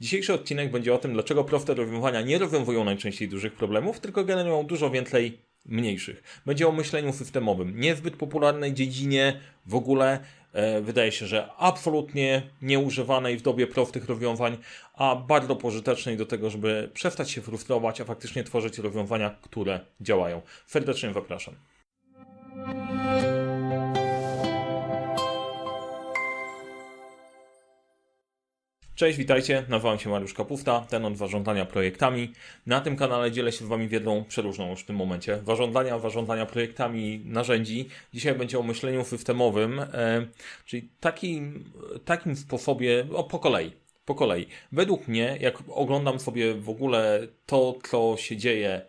Dzisiejszy odcinek będzie o tym, dlaczego proste rozwiązywania nie rozwiązują najczęściej dużych problemów, tylko generują dużo więcej mniejszych. Będzie o myśleniu systemowym, niezbyt popularnej dziedzinie w ogóle. E, wydaje się, że absolutnie nieużywanej w dobie prostych rozwiązań, a bardzo pożytecznej do tego, żeby przestać się frustrować, a faktycznie tworzyć rozwiązania, które działają. Serdecznie zapraszam. Cześć, witajcie. Nazywam się Mariusz Kapusta, ten od zarządzania projektami. Na tym kanale dzielę się z Wami wiedzą przeróżną już w tym momencie. Zarządzania, zarządzania projektami, narzędzi. Dzisiaj będzie o myśleniu systemowym, e, czyli takim, takim sposobie, o po kolei. Po kolei. Według mnie, jak oglądam sobie w ogóle to, co się dzieje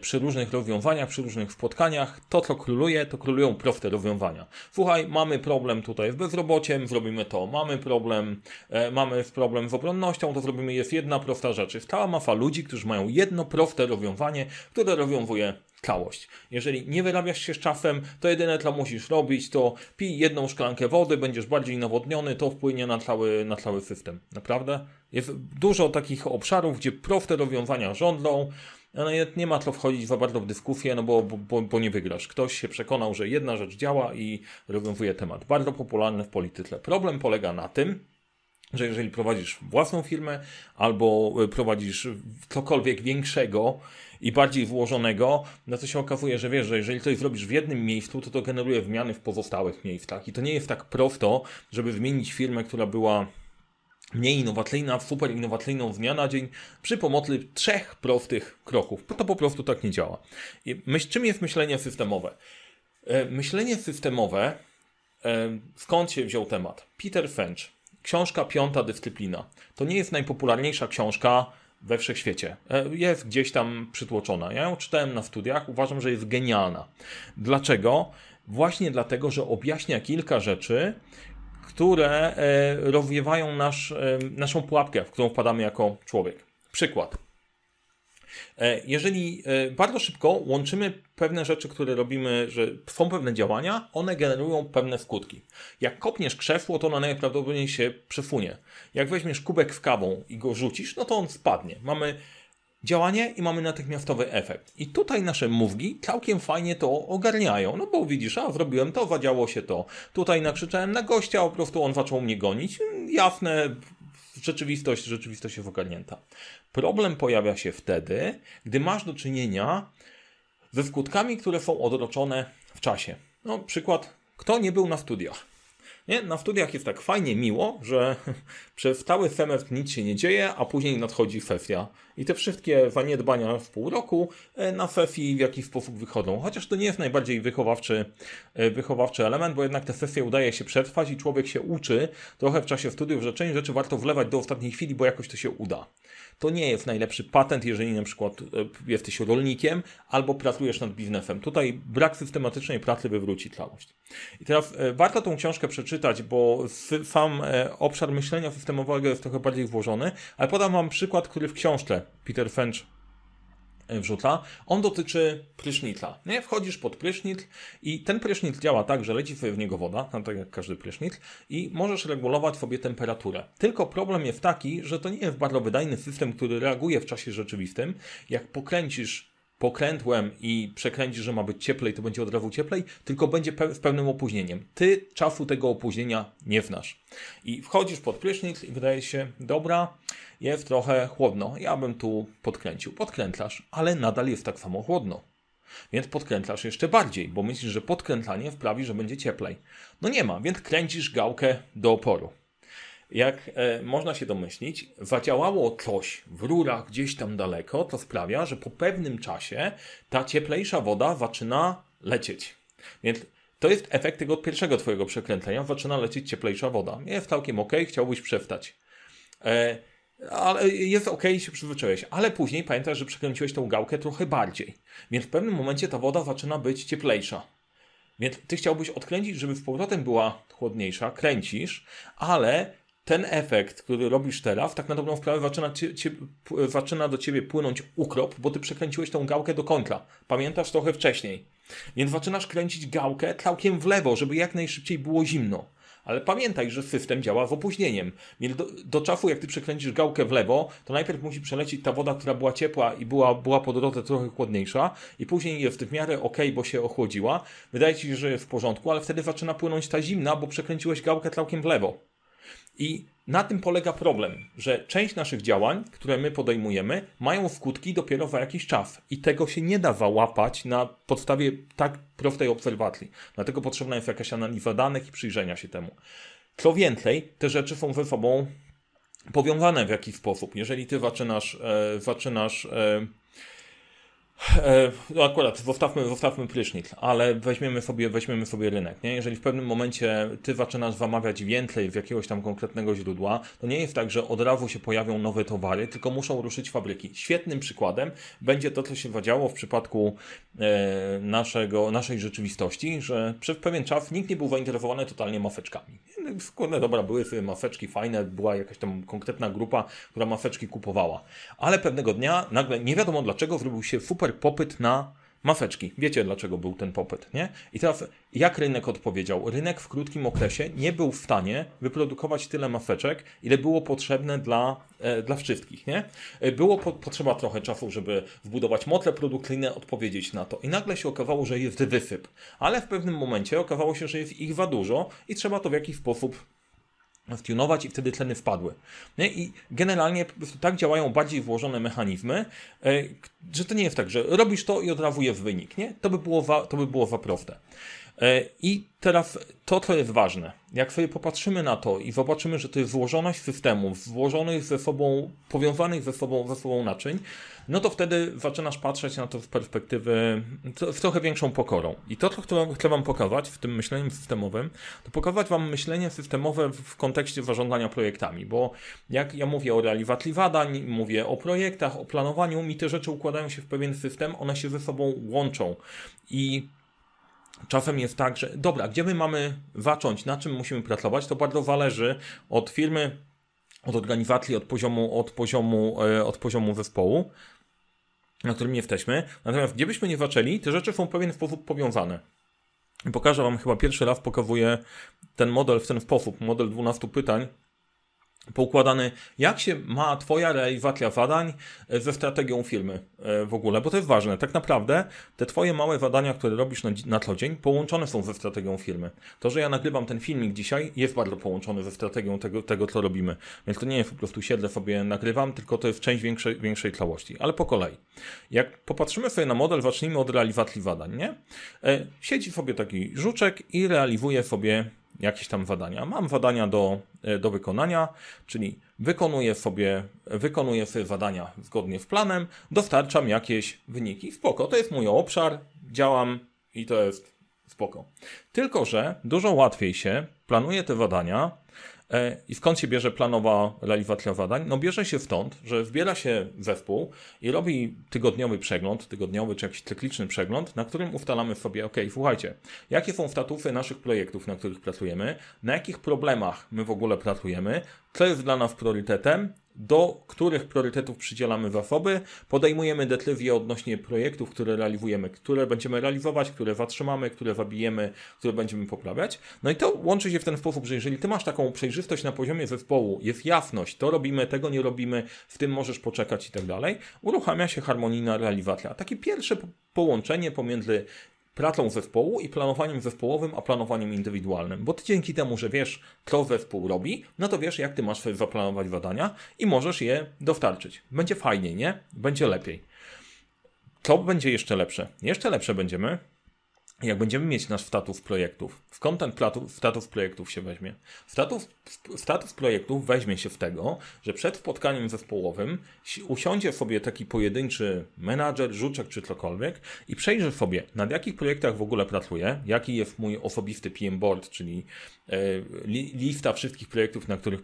przy różnych rozwiązaniach, przy różnych spotkaniach, to co króluje, to królują proste rozwiązania. Słuchaj, mamy problem tutaj z bezrobociem, zrobimy to. Mamy problem, e, mamy problem z obronnością, to zrobimy. Jest jedna prosta rzecz. Jest cała masa ludzi, którzy mają jedno proste rozwiązanie, które rozwiązuje całość. Jeżeli nie wyrabiasz się z czasem, to jedyne co musisz robić, to pij jedną szklankę wody, będziesz bardziej nawodniony, to wpłynie na cały, na cały system. Naprawdę? Jest dużo takich obszarów, gdzie proste rozwiązania rządzą, no, no nie ma co wchodzić za bardzo w dyskusję, no bo, bo, bo nie wygrasz. Ktoś się przekonał, że jedna rzecz działa i rozwiązuje temat. Bardzo popularny w polityce. Problem polega na tym, że jeżeli prowadzisz własną firmę albo prowadzisz cokolwiek większego i bardziej włożonego, no to się okazuje, że wiesz, że jeżeli coś zrobisz w jednym miejscu, to to generuje zmiany w pozostałych miejscach. I to nie jest tak prosto, żeby zmienić firmę, która była mniej innowacyjna, super innowacyjną z dnia na dzień przy pomocy trzech prostych kroków. To po prostu tak nie działa. Myśl, czym jest myślenie systemowe? E, myślenie systemowe, e, skąd się wziął temat? Peter Finch, książka Piąta Dyscyplina. To nie jest najpopularniejsza książka we wszechświecie. E, jest gdzieś tam przytłoczona. Ja ją czytałem na studiach, uważam, że jest genialna. Dlaczego? Właśnie dlatego, że objaśnia kilka rzeczy, które e, rozwiewają nasz, e, naszą pułapkę, w którą wpadamy jako człowiek. Przykład. E, jeżeli bardzo szybko łączymy pewne rzeczy, które robimy, że są pewne działania, one generują pewne skutki. Jak kopniesz krzesło, to ono najprawdopodobniej się przesunie. Jak weźmiesz kubek z kawą i go rzucisz, no to on spadnie. Mamy działanie i mamy natychmiastowy efekt. I tutaj nasze mózgi całkiem fajnie to ogarniają, no bo widzisz, a zrobiłem to, zadziało się to. Tutaj nakrzyczałem na gościa, po prostu on zaczął mnie gonić. Jasne, rzeczywistość, rzeczywistość jest ogarnięta. Problem pojawia się wtedy, gdy masz do czynienia ze skutkami, które są odroczone w czasie. No, przykład, kto nie był na studiach? Nie? Na studiach jest tak fajnie miło, że przez cały semestr nic się nie dzieje, a później nadchodzi sesja. I te wszystkie zaniedbania w pół roku e, na sesji w jakiś sposób wychodzą. Chociaż to nie jest najbardziej wychowawczy, e, wychowawczy element, bo jednak te sesje udaje się przetrwać i człowiek się uczy trochę w czasie studiów, że część rzeczy warto wlewać do ostatniej chwili, bo jakoś to się uda to nie jest najlepszy patent, jeżeli na przykład e, jesteś rolnikiem albo pracujesz nad biznesem. Tutaj brak systematycznej pracy wywróci całość. I teraz e, warto tą książkę przeczytać, bo sam e, obszar myślenia systemowego jest trochę bardziej włożony, ale podam Wam przykład, który w książce Peter Fench wrzuca, on dotyczy prysznica. Nie? Wchodzisz pod prysznic i ten prysznic działa tak, że leci w niego woda, no tak jak każdy prysznic, i możesz regulować sobie temperaturę. Tylko problem jest taki, że to nie jest bardzo wydajny system, który reaguje w czasie rzeczywistym. Jak pokręcisz pokrętłem i przekręcisz, że ma być cieplej, to będzie od razu cieplej, tylko będzie pe pewnym opóźnieniem. Ty czasu tego opóźnienia nie znasz. I wchodzisz pod prysznic i wydaje się, dobra, jest trochę chłodno, ja bym tu podkręcił. Podkrętlasz, ale nadal jest tak samo chłodno. Więc podkrętlasz jeszcze bardziej, bo myślisz, że podkrętlanie wprawi, że będzie cieplej. No nie ma, więc kręcisz gałkę do oporu. Jak e, można się domyślić, zadziałało coś w rurach gdzieś tam daleko, to sprawia, że po pewnym czasie ta cieplejsza woda zaczyna lecieć. Więc to jest efekt tego pierwszego Twojego przekrętlenia, zaczyna lecieć cieplejsza woda. Jest całkiem ok, chciałbyś przewstać. E, ale jest ok, się przyzwyczaiłeś. Ale później pamiętasz, że przekręciłeś tą gałkę trochę bardziej. Więc w pewnym momencie ta woda zaczyna być cieplejsza. Więc ty chciałbyś odkręcić, żeby z powrotem była chłodniejsza, kręcisz, ale ten efekt, który robisz teraz, tak na dobrą sprawę zaczyna, cie, cie, zaczyna do ciebie płynąć ukrop, bo ty przekręciłeś tą gałkę do końca. Pamiętasz trochę wcześniej. Więc zaczynasz kręcić gałkę całkiem w lewo, żeby jak najszybciej było zimno. Ale pamiętaj, że system działa w opóźnieniem. Do, do czasu, jak ty przekręcisz gałkę w lewo, to najpierw musi przelecieć ta woda, która była ciepła i była, była po drodze trochę chłodniejsza i później jest w miarę ok, bo się ochłodziła. Wydaje ci się, że jest w porządku, ale wtedy zaczyna płynąć ta zimna, bo przekręciłeś gałkę całkiem w lewo. I na tym polega problem, że część naszych działań, które my podejmujemy, mają skutki dopiero za jakiś czas. I tego się nie da załapać na podstawie tak prostej obserwacji. Dlatego potrzebna jest jakaś analiza danych i przyjrzenia się temu. Co więcej, te rzeczy są ze sobą powiązane w jakiś sposób. Jeżeli ty zaczynasz, e, zaczynasz e, no akurat, zostawmy, zostawmy prysznic, ale weźmiemy sobie, weźmiemy sobie rynek. Nie? Jeżeli w pewnym momencie ty zaczynasz zamawiać więcej z jakiegoś tam konkretnego źródła, to nie jest tak, że od razu się pojawią nowe towary, tylko muszą ruszyć fabryki. Świetnym przykładem będzie to, co się zadziało w przypadku e, naszego, naszej rzeczywistości, że przez pewien czas nikt nie był zainteresowany totalnie mafeczkami. Kurde, dobra, były sobie mafeczki fajne, była jakaś tam konkretna grupa, która mafeczki kupowała. Ale pewnego dnia nagle, nie wiadomo dlaczego, zrobił się super super popyt na mafeczki. Wiecie dlaczego był ten popyt, nie? I teraz jak rynek odpowiedział? Rynek w krótkim okresie nie był w stanie wyprodukować tyle mafeczek, ile było potrzebne dla, e, dla wszystkich, nie? E, było po, potrzeba trochę czasu, żeby wbudować motle produkcyjne, odpowiedzieć na to. I nagle się okazało, że jest wysyp. Ale w pewnym momencie okazało się, że jest ich za dużo i trzeba to w jakiś sposób tunować i wtedy tleny wpadły. Nie? I generalnie tak działają bardziej włożone mechanizmy, e, że to nie jest tak, że robisz to i od razu jest wynik. Nie? To, by było to by było za proste. E, I teraz to, co jest ważne, jak sobie popatrzymy na to i zobaczymy, że to jest złożoność systemów, złożonych ze sobą, powiązanych ze sobą, ze sobą naczyń, no to wtedy zaczynasz patrzeć na to z perspektywy z trochę większą pokorą. I to, co chcę Wam pokazać w tym myśleniu systemowym, to pokazać Wam myślenie systemowe w kontekście zarządzania projektami, bo jak ja mówię o realizacji zadań, mówię o projektach, o planowaniu, mi te rzeczy układają się w pewien system, one się ze sobą łączą. I Czasem jest tak, że dobra, gdzie my mamy zacząć, na czym musimy pracować, to bardzo zależy od firmy, od organizacji, od poziomu, od poziomu, e, od poziomu zespołu, na którym jesteśmy. Natomiast gdzie byśmy nie zaczęli, te rzeczy są w pewien sposób powiązane. Pokażę Wam chyba pierwszy raz, pokazuję ten model w ten sposób, model 12 pytań, poukładany, jak się ma Twoja realizacja zadań e, ze strategią firmy e, w ogóle, bo to jest ważne. Tak naprawdę te Twoje małe zadania, które robisz na, na co dzień, połączone są ze strategią firmy. To, że ja nagrywam ten filmik dzisiaj, jest bardzo połączony ze strategią tego, tego co robimy. Więc to nie jest po prostu siedzę sobie, nagrywam, tylko to jest część większej, większej całości. Ale po kolei. Jak popatrzymy sobie na model, zacznijmy od realizacji zadań, nie? E, siedzi sobie taki żuczek i realizuje sobie jakieś tam zadania. Mam zadania do, e, do wykonania, czyli wykonuję sobie, wykonuję sobie zadania zgodnie z planem, dostarczam jakieś wyniki. Spoko, to jest mój obszar, działam i to jest spoko. Tylko, że dużo łatwiej się planuje te zadania, I skąd się bierze planowa realizacja zadań? No bierze się stąd, że zbiera się zespół i robi tygodniowy przegląd, tygodniowy czy jakiś cykliczny przegląd, na którym ustalamy sobie, ok, słuchajcie, jakie są statusy naszych projektów, na których pracujemy, na jakich problemach my w ogóle pracujemy, co jest dla nas priorytetem, do których priorytetów przydzielamy zasoby, podejmujemy decyzje odnośnie projektów, które realizujemy, które będziemy realizować, które zatrzymamy, które zabijemy, które będziemy poprawiać. No i to łączy się w ten sposób, że jeżeli ty masz taką przejrzystość na poziomie zespołu, jest jasność, to robimy, tego nie robimy, w tym możesz poczekać i tak dalej, uruchamia się harmonijna realizacja. Takie pierwsze połączenie pomiędzy pracą zespołu i planowaniem zespołowym, a planowaniem indywidualnym. Bo ty dzięki temu, że wiesz, co zespół robi, no to wiesz, jak ty masz sobie zaplanować zadania i możesz je dostarczyć. Będzie fajniej, nie? Będzie lepiej. Co będzie jeszcze lepsze? Jeszcze lepsze będziemy, jak będziemy mieć nasz status projektów, skąd ten status projektów się weźmie? Status, status projektów weźmie się w tego, że przed spotkaniem zespołowym usiądzie sobie taki pojedynczy menadżer, żuczek czy cokolwiek i przejrzy sobie, nad jakich projektach w ogóle pracuję, jaki jest mój osobisty PM board, czyli e, lista wszystkich projektów, na których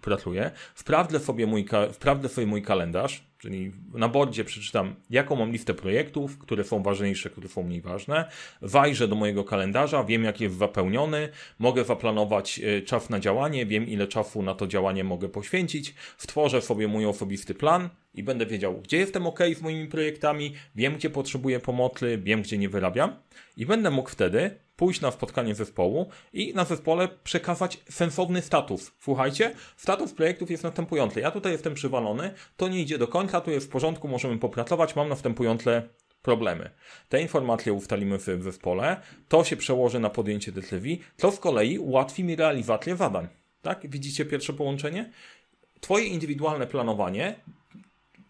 pracuję, sprawdzę sobie mój, sprawdzę sobie mój kalendarz, Czyli na bordzie przeczytam, jaką mam listę projektów, które są ważniejsze, które są mniej ważne. Wajrzę do mojego kalendarza, wiem, jak jest zapełniony, mogę zaplanować e, czas na działanie, wiem, ile czasu na to działanie mogę poświęcić, stworzę sobie mój osobisty plan i będę wiedział, gdzie jestem ok z moimi projektami, wiem, gdzie potrzebuję pomocy, wiem, gdzie nie wyrabiam. I będę mógł wtedy pójść na spotkanie zespołu i na zespole przekazać sensowny status. Słuchajcie, status projektów jest następujący. Ja tutaj jestem przywalony, to nie idzie do końca, tu jest w porządku, możemy popracować, mam następujące problemy. Te informacje ustalimy w zespole, to się przełoży na podjęcie decyzji, to z kolei ułatwi mi realizację zadań. Tak? Widzicie pierwsze połączenie? Twoje indywidualne planowanie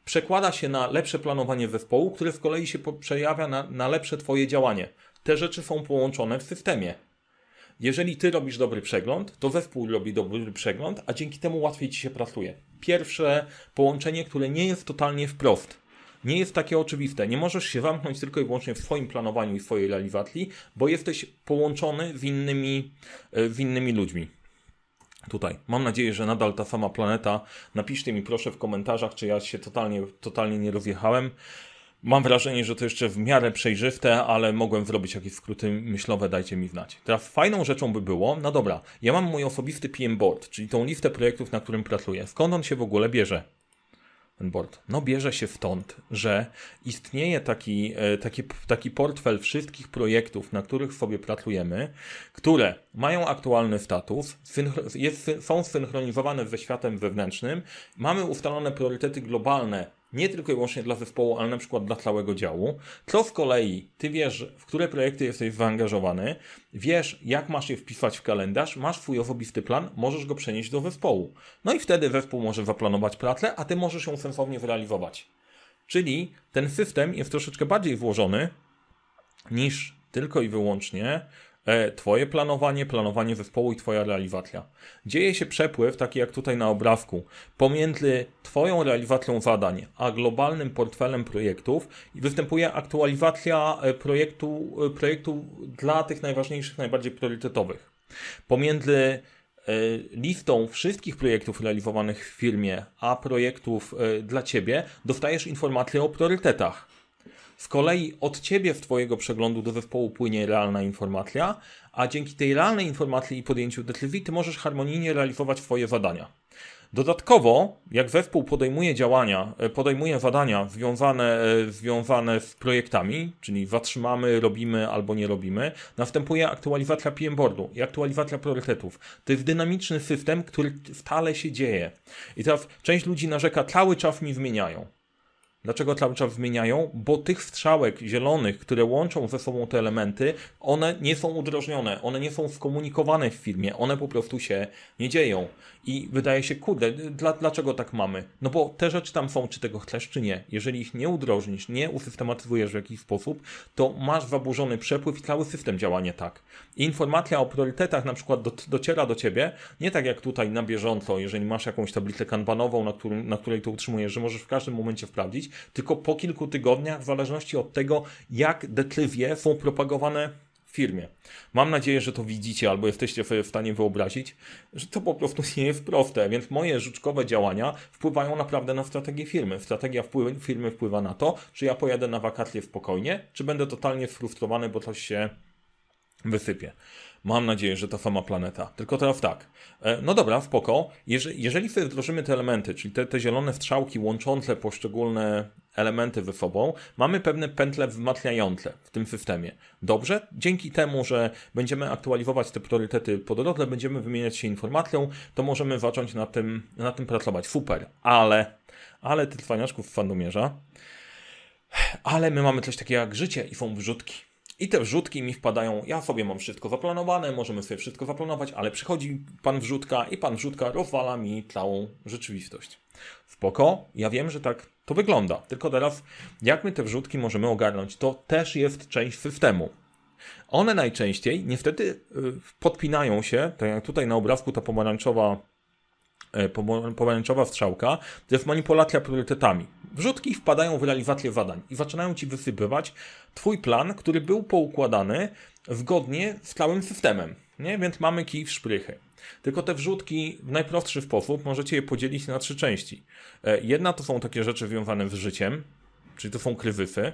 przekłada się na lepsze planowanie zespołu, które z kolei się przejawia na, na lepsze Twoje działanie. Te rzeczy są połączone w systemie. Jeżeli Ty robisz dobry przegląd, to zespół robi dobry przegląd, a dzięki temu łatwiej Ci się pracuje. Pierwsze połączenie, które nie jest totalnie wprost. Nie jest takie oczywiste. Nie możesz się zamknąć tylko i wyłącznie w swoim planowaniu i swojej realizacji, bo jesteś połączony z innymi, e, z innymi ludźmi tutaj. Mam nadzieję, że nadal ta sama planeta. Napiszcie mi proszę w komentarzach, czy ja się totalnie, totalnie nie rozjechałem. Mam wrażenie, że to jeszcze w miarę przejrzyste, ale mogłem zrobić jakieś skróty myślowe, dajcie mi znać. Teraz fajną rzeczą by było, no dobra, ja mam mój osobisty PM Board, czyli tą listę projektów, na którym pracuję. Skąd on się w ogóle bierze? ten board? No bierze się stąd, że istnieje taki, e, taki, taki portfel wszystkich projektów, na których sobie pracujemy, które mają aktualny status, jest, są synchronizowane ze światem wewnętrznym, mamy ustalone priorytety globalne nie tylko i wyłącznie dla zespołu, ale na przykład dla całego działu, co z kolei ty wiesz, w które projekty jesteś zaangażowany, wiesz, jak masz je wpisać w kalendarz, masz swój osobisty plan, możesz go przenieść do zespołu. No i wtedy zespół może zaplanować pracę, a ty możesz ją sensownie zrealizować. Czyli ten system jest troszeczkę bardziej włożony niż tylko i wyłącznie twoje planowanie, planowanie zespołu i Twoja realizacja. Dzieje się przepływ, taki jak tutaj na obrazku, pomiędzy Twoją realizacją zadań a globalnym portfelem projektów i występuje aktualizacja e, projektu, e, projektu dla tych najważniejszych, najbardziej priorytetowych. Pomiędzy listą wszystkich projektów realizowanych w firmie, a projektów dla Ciebie, dostajesz informacje o priorytetach. Z kolei od ciebie w twojego przeglądu do zespołu płynie realna informacja, a dzięki tej realnej informacji i podjęciu decyzji ty możesz harmonijnie realizować swoje zadania. Dodatkowo, jak zespół podejmuje działania, e, podejmuje zadania związane, e, związane z projektami, czyli zatrzymamy, robimy albo nie robimy, następuje aktualizacja PM-boardu i aktualizacja priorytetów. To jest dynamiczny system, który stale się dzieje. I teraz część ludzi narzeka, cały czas mi zmieniają. Dlaczego cały czas zmieniają? Bo tych strzałek zielonych, które łączą ze sobą te elementy, one nie są udrożnione, one nie są skomunikowane w firmie, one po prostu się nie dzieją. I wydaje się, kurde, dla, dlaczego tak mamy? No bo te rzeczy tam są, czy tego chcesz, czy nie. Jeżeli ich nie udrożnisz, nie usystematyzujesz w jakiś sposób, to masz zaburzony przepływ i cały system działa nie tak. Informacja o priorytetach na przykład do, dociera do ciebie, nie tak jak tutaj na bieżąco, jeżeli masz jakąś tablicę kanbanową, na, którym, na której to utrzymujesz, że możesz w każdym momencie sprawdzić, tylko po kilku tygodniach, w zależności od tego, jak decyzje są propagowane w firmie. Mam nadzieję, że to widzicie albo jesteście w stanie wyobrazić, że to po prostu nie jest proste, więc moje żuczkowe działania wpływają naprawdę na strategię firmy. Strategia wpływ firmy wpływa na to, czy ja pojadę na wakacje spokojnie, czy będę totalnie sfrustrowany, bo coś się wysypie. Mam nadzieję, że ta sama planeta. Tylko teraz tak. E, no dobra, spoko. Jeżeli, jeżeli wdrożymy te elementy, czyli te, te zielone strzałki łączące poszczególne elementy ze sobą, mamy pewne pętle wzmacniające w tym systemie. Dobrze? Dzięki temu, że będziemy aktualizować te priorytety po drodze, będziemy wymieniać się informacją, to możemy zacząć na tym, na tym pracować. Super. Ale, ale ty cwaniaszków fandomierza, ale my mamy coś takiego jak życie i są wrzutki. I te wrzutki mi wpadają, ja sobie mam wszystko zaplanowane, możemy sobie wszystko zaplanować, ale przychodzi pan wrzutka i pan wrzutka rozwala mi całą rzeczywistość. Spoko, ja wiem, że tak to wygląda. Tylko teraz, jak my te wrzutki możemy ogarnąć, to też jest część systemu. One najczęściej niestety y, podpinają się, tak jak tutaj na obrazku ta pomarańczowa pomarańczowa strzałka, to jest manipulacja priorytetami. Wrzutki wpadają w realizację zadań i zaczynają ci wysypywać twój plan, który był poukładany zgodnie z całym systemem. Nie? Więc mamy kij w szprychy. Tylko te wrzutki w najprostszy sposób możecie je podzielić na trzy części. E, jedna to są takie rzeczy związane z życiem, czyli to są krywyfy.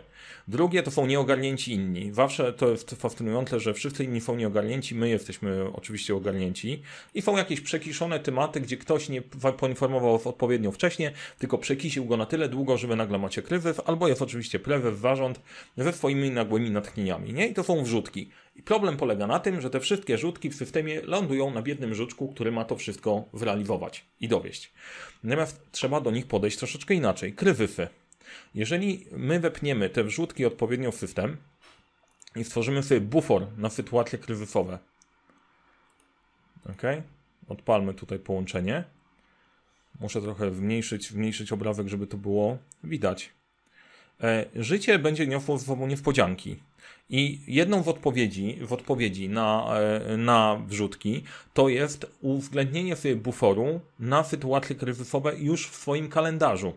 Drugie to są nieogarnięci inni. Zawsze to jest fascynujące, że wszyscy inni są nieogarnięci, my jesteśmy oczywiście ogarnięci. I są jakieś przekiszone tematy, gdzie ktoś nie poinformował odpowiednio wcześniej, tylko przekisił go na tyle długo, że wy nagle macie krywyf, albo jest oczywiście prewyw, warząd ze swoimi nagłymi natchnieniami. Nie? I to są wrzutki. I problem polega na tym, że te wszystkie rzutki w systemie lądują na biednym żuczku, który ma to wszystko zrealizować i dowieść. Natomiast trzeba do nich podejść troszeczkę inaczej. Krywyfy. Jeżeli my wepniemy te wrzutki odpowiednio w system i stworzymy sobie bufor na sytuacje kryzysowe, ok, odpalmy tutaj połączenie. Muszę trochę zmniejszyć, zmniejszyć obrazek, żeby to było widać. E, życie będzie niosło ze sobą niespodzianki. I jedną z odpowiedzi, w odpowiedzi na, e, na wrzutki to jest uwzględnienie sobie buforu na sytuacje kryzysowe już w swoim kalendarzu.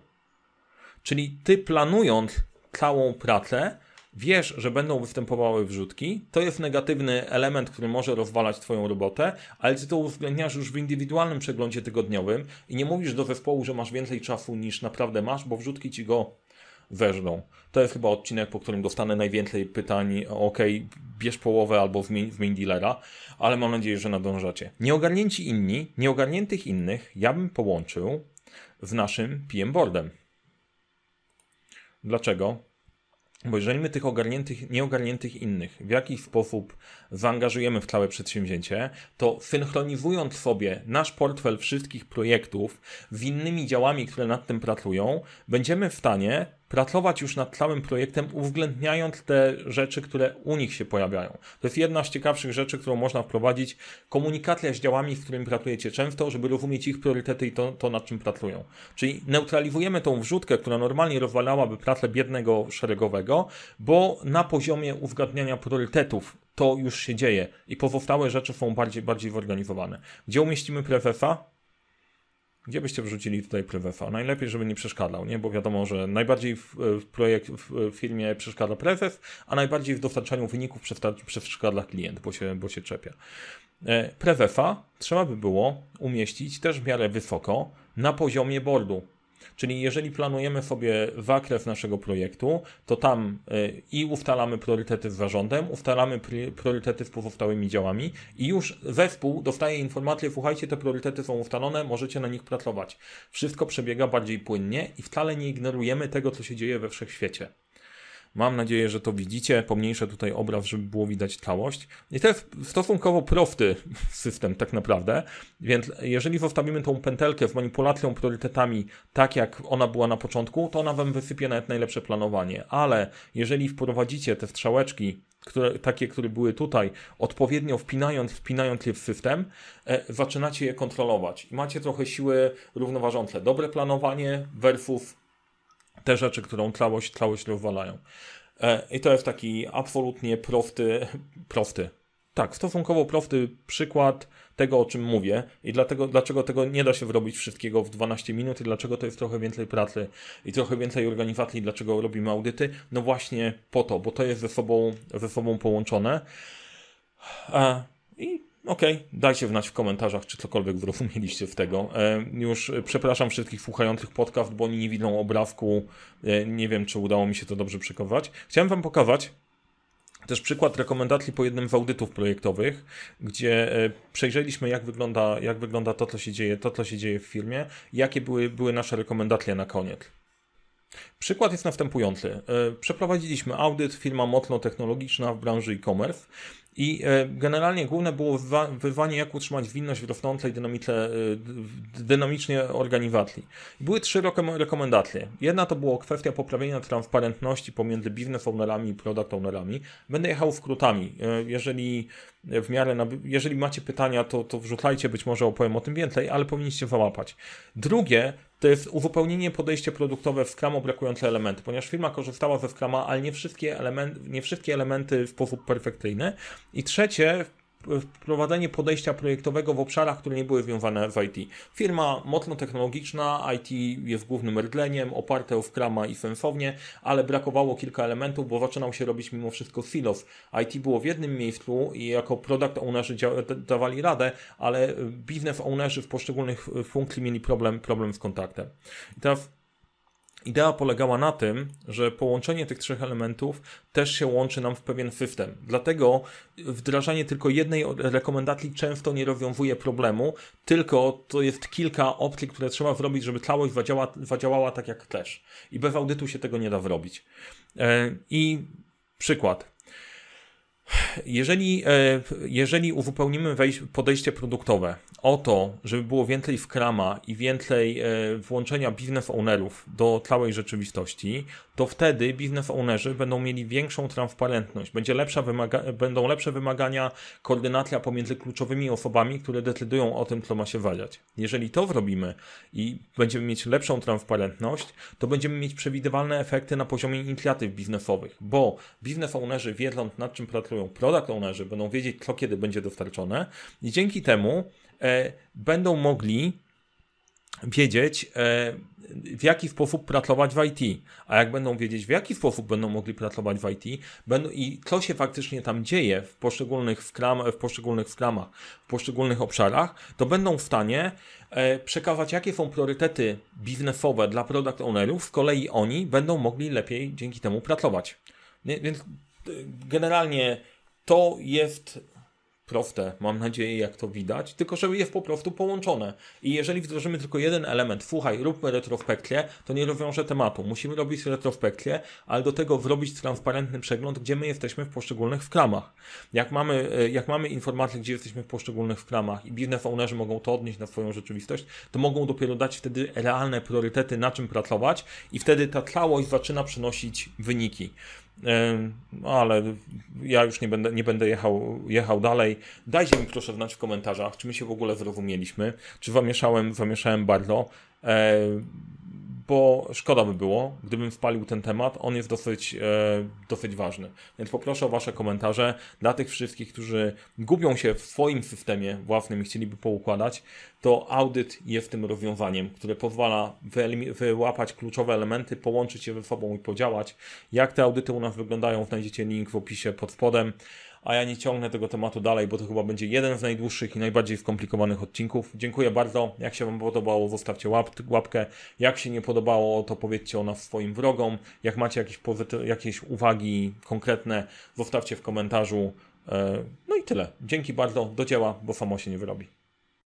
Czyli ty planując całą pracę, wiesz, że będą występowały wrzutki, to jest negatywny element, który może rozwalać Twoją robotę, ale Ty to uwzględniasz już w indywidualnym przeglądzie tygodniowym i nie mówisz do zespołu, że masz więcej czasu niż naprawdę masz, bo wrzutki Ci go weżną. To jest chyba odcinek, po którym dostanę najwięcej pytań, ok, bierz połowę albo zmień, zmień dealera, ale mam nadzieję, że nadążacie. Nieogarnięci inni, nieogarniętych innych ja bym połączył z naszym PM boardem. Dlaczego? Bo jeżeli my tych ogarniętych, nieogarniętych innych w jakiś sposób zaangażujemy w całe przedsięwzięcie, to synchronizując sobie nasz portfel wszystkich projektów z innymi działami, które nad tym pracują, będziemy w stanie pracować już nad całym projektem, uwzględniając te rzeczy, które u nich się pojawiają. To jest jedna z ciekawszych rzeczy, którą można wprowadzić. Komunikacja z działami, z którymi pracujecie często, żeby rozumieć ich priorytety i to, to nad czym pracują. Czyli neutralizujemy tą wrzutkę, która normalnie rozwalałaby pracę biednego szeregowego, bo na poziomie uzgadniania priorytetów to już się dzieje i pozostałe rzeczy są bardziej, bardziej zorganizowane. Gdzie umieścimy prezesa? Gdzie byście wrzucili tutaj prewefa? Najlepiej, żeby nie przeszkadzał, nie? Bo wiadomo, że najbardziej w, w, projekt, w firmie przeszkadza prezes, a najbardziej w dostarczaniu wyników przeszkadza klient, bo się, bo się czepia. E, prewefa trzeba by było umieścić też w miarę wysoko na poziomie boardu, Czyli jeżeli planujemy sobie zakres naszego projektu, to tam y, i ustalamy priorytety z zarządem, ustalamy priorytety z pozostałymi działami i już zespół dostaje informację, słuchajcie, te priorytety są ustalone, możecie na nich pracować. Wszystko przebiega bardziej płynnie i wcale nie ignorujemy tego, co się dzieje we wszechświecie. Mam nadzieję, że to widzicie. Pomniejszę tutaj obraz, żeby było widać całość. I to jest stosunkowo prosty system tak naprawdę, więc jeżeli zostawimy tą pętelkę z manipulacją priorytetami tak, jak ona była na początku, to ona wam wysypie nawet najlepsze planowanie. Ale jeżeli wprowadzicie te strzałeczki które, takie, które były tutaj, odpowiednio wpinając, wpinając je w system, e, zaczynacie je kontrolować i macie trochę siły równoważące. Dobre planowanie versus te rzeczy, którą całość, całość rozwalają. E, I to jest taki absolutnie prosty, prosty. Tak, stosunkowo prosty przykład tego, o czym mówię i dlatego, dlaczego tego nie da się zrobić wszystkiego w 12 minut i dlaczego to jest trochę więcej pracy i trochę więcej organizacji, dlaczego robimy audyty. No właśnie po to, bo to jest ze sobą, ze sobą połączone. E, I Okej, okay. dajcie znać w komentarzach, czy cokolwiek zrozumieliście z tego. E, już przepraszam wszystkich słuchających podcast, bo oni nie widzą obrazku. E, nie wiem, czy udało mi się to dobrze przekować. Chciałem Wam pokazać też przykład rekomendacji po jednym z audytów projektowych, gdzie e, przejrzeliśmy, jak wygląda, jak wygląda to, co się dzieje, to, co się dzieje w firmie, jakie były, były nasze rekomendacje na koniec. Przykład jest następujący. E, przeprowadziliśmy audyt firma mocno technologiczna w branży e-commerce i e, generalnie główne było wywanie, jak utrzymać zwinność w rosnącej dynamice, e, dynamicznie organizacji. Były trzy rekomendacje. Jedna to była kwestia poprawienia transparentności pomiędzy business ownerami i product ownerami. Będę jechał skrótami. E, jeżeli w miarę, jeżeli macie pytania, to, to wrzucajcie, być może opowiem o tym więcej, ale powinniście załapać. Drugie to jest uzupełnienie podejście produktowe w Scrum o brakujące elementy, ponieważ firma korzystała ze Scruma, ale nie wszystkie, elementy, nie wszystkie elementy w sposób perfekcyjny. I trzecie, wprowadzenie podejścia projektowego w obszarach, które nie były związane z IT. Firma mocno technologiczna, IT jest głównym rdleniem, oparte o Scrama i sensownie, ale brakowało kilka elementów, bo zaczynał się robić mimo wszystko silos. IT było w jednym miejscu i jako product ownerzy dawali radę, ale biznes ownerzy w poszczególnych funkcji mieli problem, problem z kontaktem. I teraz Idea polegała na tym, że połączenie tych trzech elementów też się łączy nam w pewien system. Dlatego wdrażanie tylko jednej rekomendacji często nie rozwiązuje problemu, tylko to jest kilka opcji, które trzeba zrobić, żeby całość zadziała, zadziałała tak jak też. I bez audytu się tego nie da zrobić. E, I przykład. Jeżeli, e, jeżeli uzupełnimy podejście produktowe o to, żeby było więcej Scrama i więcej e, włączenia biznes ownerów do całej rzeczywistości, to wtedy biznes ownerzy będą mieli większą transparentność, będzie lepsza będą lepsze wymagania, koordynacja pomiędzy kluczowymi osobami, które decydują o tym, co ma się waliać. Jeżeli to zrobimy i będziemy mieć lepszą transparentność, to będziemy mieć przewidywalne efekty na poziomie inicjatyw biznesowych, bo biznes ownerzy wiedzą nad czym pracują, product ownerzy będą wiedzieć, co kiedy będzie dostarczone i dzięki temu będą mogli wiedzieć, e, w jaki sposób pracować w IT. A jak będą wiedzieć, w jaki sposób będą mogli pracować w IT będą, i co się faktycznie tam dzieje w poszczególnych, w poszczególnych skramach, w poszczególnych obszarach, to będą w stanie e, przekazać, jakie są priorytety biznesowe dla product ownerów, z kolei oni będą mogli lepiej dzięki temu pracować. Więc e, generalnie to jest proste, mam nadzieję, jak to widać, tylko żeby jest po prostu połączone. I jeżeli wdrożymy tylko jeden element, słuchaj, róbmy retrospekcję, to nie rozwiąże tematu. Musimy robić retrospekcję, ale do tego zrobić transparentny przegląd, gdzie my jesteśmy w poszczególnych skramach. Jak mamy, e, jak mamy informację, gdzie jesteśmy w poszczególnych skramach i biznes ownerzy mogą to odnieść na swoją rzeczywistość, to mogą dopiero dać wtedy realne priorytety, na czym pracować i wtedy ta całość zaczyna przynosić wyniki ale ja już nie będę, nie będę jechał, jechał dalej. Dajcie mi proszę znać w komentarzach, czy my się w ogóle zrozumieliśmy, czy zamieszałem, zamieszałem bardzo bo szkoda by było, gdybym wpalił ten temat. On jest dosyć, e, dosyć ważny. Więc poproszę o Wasze komentarze dla tych wszystkich, którzy gubią się w swoim systemie własnym i chcieliby poukładać. To audyt jest tym rozwiązaniem, które pozwala wyłapać kluczowe elementy, połączyć je ze sobą i podziałać. Jak te audyty u nas wyglądają, znajdziecie link w opisie pod spodem a ja nie ciągnę tego tematu dalej, bo to chyba będzie jeden z najdłuższych i najbardziej skomplikowanych odcinków. Dziękuję bardzo. Jak się Wam podobało, zostawcie łap, łapkę. Jak się nie podobało, to powiedzcie o nas swoim wrogom. Jak macie jakieś, jakieś uwagi konkretne, zostawcie w komentarzu. E, no i tyle. Dzięki bardzo. Do dzieła, bo samo się nie wyrobi.